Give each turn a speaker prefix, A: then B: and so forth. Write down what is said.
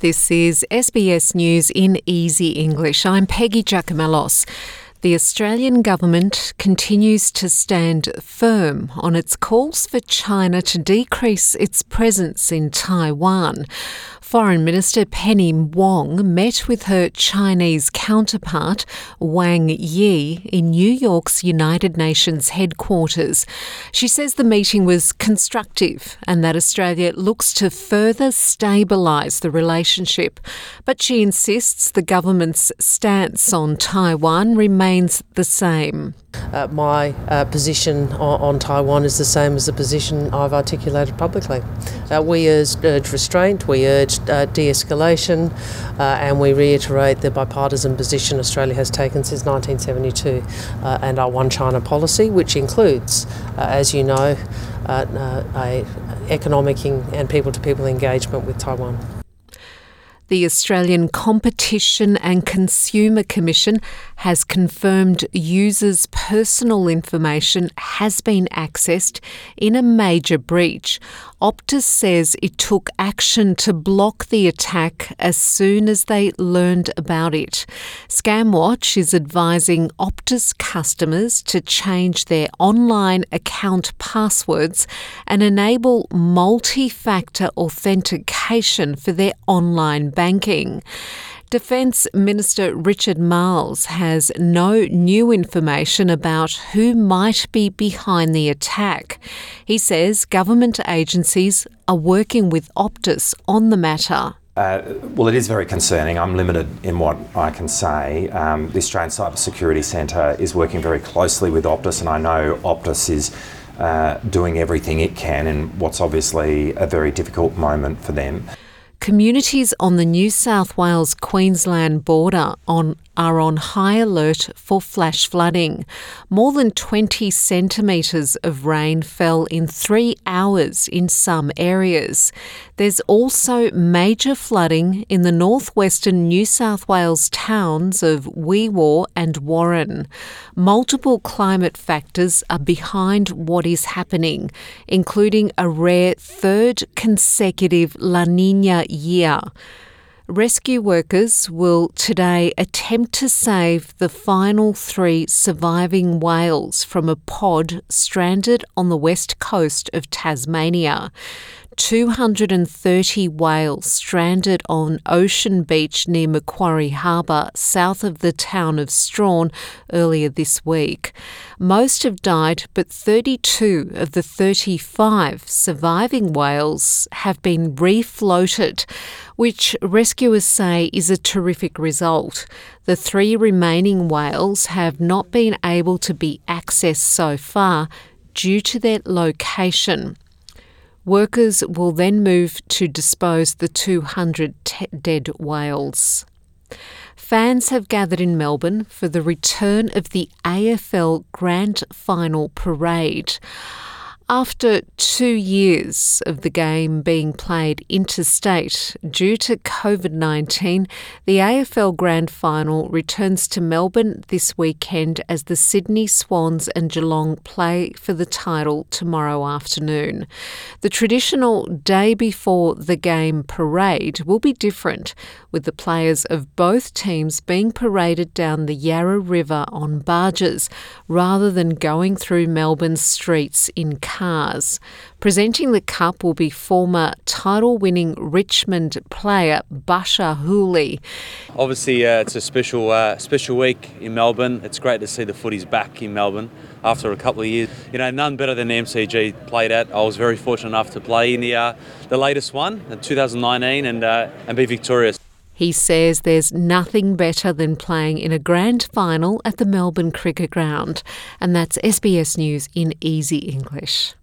A: This is SBS News in Easy English. I'm Peggy Giakoumelos. The Australian government continues to stand firm on its calls for China to decrease its presence in Taiwan. Foreign Minister Penny Wong met with her Chinese counterpart Wang Yi in New York's United Nations headquarters. She says the meeting was constructive and that Australia looks to further stabilise the relationship. But she insists the government's stance on Taiwan remains the same.
B: Uh, my uh, position on, on, Taiwan is the same as the position I've articulated publicly. Uh, we urged, urge restraint, we urged uh, de escalation, uh, and we reiterate the bipartisan position Australia has taken since 1972 uh, and our One China policy, which includes, as you know, a economic and people to people engagement with Taiwan.
A: The Australian Competition and Consumer Commission has confirmed users' personal information has been accessed in a major breach. Optus says it took action to block the attack as soon as they learned about it. Scamwatch is advising Optus customers to change their online account passwords and enable multi factor authentication for their online banking. Defence Minister Richard Marles has no new information about who might be behind the attack. He says government agencies are working with Optus on the matter.
C: Uh, well, it is very concerning. I'm limited in what I can say. Um, the Australian Cyber Security Centre is working very closely with Optus, and I know Optus is uh, doing everything it can in what's obviously a very difficult moment for them.
A: Communities on the New South Wales Queensland border on are on high alert for flash flooding. More than 20 centimetres of rain fell in three hours in some areas. There's also major flooding in the northwestern New South Wales towns of Wee Waa and Warren. Multiple climate factors are behind what is happening, including a rare third consecutive La Nina year. Rescue workers will today attempt to save the final three surviving whales from a pod stranded on the west coast of Tasmania. 230 whales stranded on Ocean Beach near Macquarie Harbour, south of the town of Strahan, earlier this week. Most have died, but 32 of the 35 surviving whales have been refloated, which rescuers say is a terrific result. The three remaining whales have not been able to be accessed so far due to their location. Workers will then move to dispose the 200 te- dead whales. Fans have gathered in Melbourne for the return of the AFL Grand Final Parade. After two years of the game being played interstate due to COVID 19, the AFL Grand Final returns to Melbourne this weekend as the Sydney Swans and Geelong play for the title tomorrow afternoon. The traditional day before the game parade will be different, with the players of both teams being paraded down the Yarra River on barges rather than going through Melbourne's streets in cars cars. Presenting the cup will be former title winning Richmond player Bachar Houli.
D: Obviously, uh, it's a special, uh, special week in Melbourne. It's great to see the footies back in Melbourne after a couple of years. You know, none better than the MCG played at. I was very fortunate enough to play in the, uh, the latest one, 2019, and, uh, and be victorious.
A: He says there's nothing better than playing in a grand final at the Melbourne Cricket Ground. And that's SBS News in easy English.